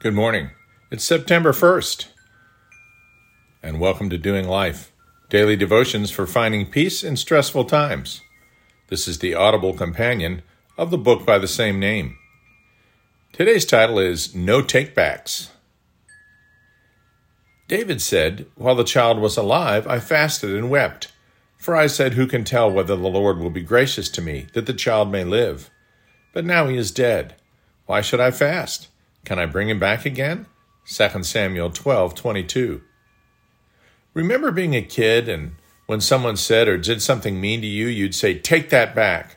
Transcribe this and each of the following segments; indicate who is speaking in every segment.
Speaker 1: Good morning. It's September 1st. And welcome to Doing Life, daily devotions for finding peace in stressful times. This is the audible companion of the book by the same name. Today's title is No Takebacks. David said, While the child was alive, I fasted and wept. For I said, Who can tell whether the Lord will be gracious to me, that the child may live? But now he is dead. Why should I fast? Can I bring him back again? 2 Samuel 12:22. Remember being a kid and when someone said or did something mean to you, you'd say, Take that back.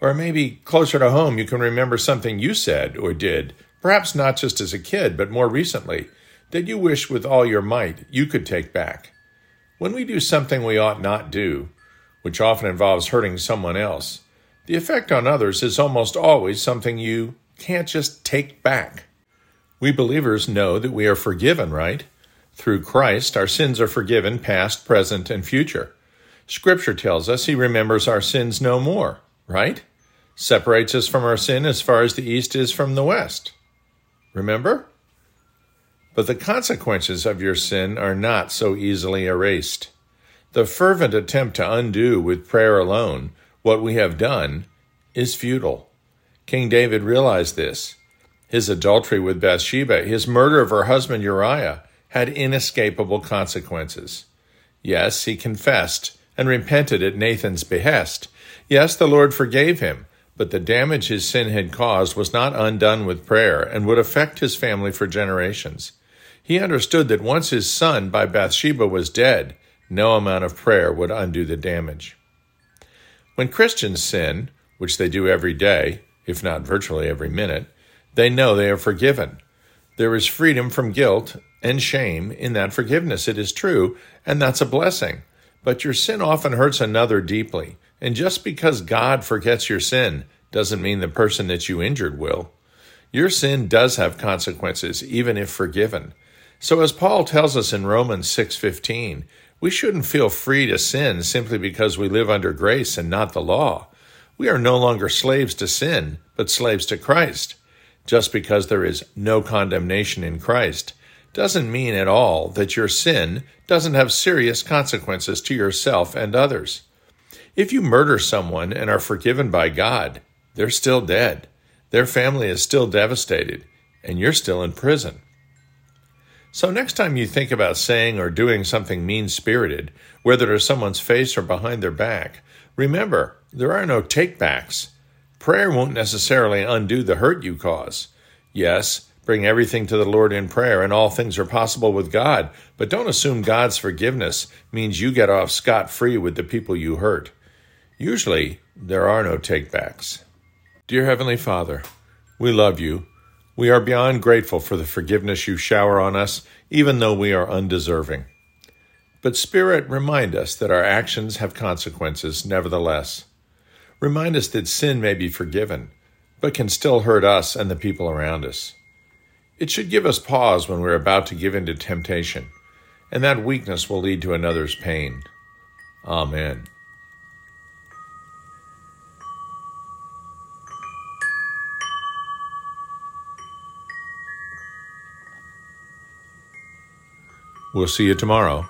Speaker 1: Or maybe closer to home, you can remember something you said or did, perhaps not just as a kid, but more recently, that you wish with all your might you could take back. When we do something we ought not do, which often involves hurting someone else, the effect on others is almost always something you can't just take back. We believers know that we are forgiven, right? Through Christ, our sins are forgiven, past, present, and future. Scripture tells us He remembers our sins no more, right? Separates us from our sin as far as the east is from the west. Remember? But the consequences of your sin are not so easily erased. The fervent attempt to undo with prayer alone what we have done is futile. King David realized this his adultery with Bathsheba, his murder of her husband Uriah, had inescapable consequences. Yes, he confessed and repented at Nathan's behest. Yes, the Lord forgave him, but the damage his sin had caused was not undone with prayer and would affect his family for generations. He understood that once his son by Bathsheba was dead, no amount of prayer would undo the damage. When Christians sin, which they do every day, if not virtually every minute, they know they are forgiven. There is freedom from guilt and shame in that forgiveness. It is true, and that's a blessing. But your sin often hurts another deeply. And just because God forgets your sin doesn't mean the person that you injured will. Your sin does have consequences, even if forgiven. So as Paul tells us in Romans 6:15, we shouldn't feel free to sin simply because we live under grace and not the law. We are no longer slaves to sin, but slaves to Christ. Just because there is no condemnation in Christ doesn't mean at all that your sin doesn't have serious consequences to yourself and others. If you murder someone and are forgiven by God, they're still dead. Their family is still devastated, and you're still in prison. So, next time you think about saying or doing something mean spirited, whether to someone's face or behind their back, remember there are no takebacks. Prayer won't necessarily undo the hurt you cause. Yes, bring everything to the Lord in prayer, and all things are possible with God, but don't assume God's forgiveness means you get off scot free with the people you hurt. Usually, there are no takebacks. Dear Heavenly Father, we love you. We are beyond grateful for the forgiveness you shower on us, even though we are undeserving. But, Spirit, remind us that our actions have consequences, nevertheless. Remind us that sin may be forgiven, but can still hurt us and the people around us. It should give us pause when we're about to give in to temptation, and that weakness will lead to another's pain. Amen. We'll see you tomorrow.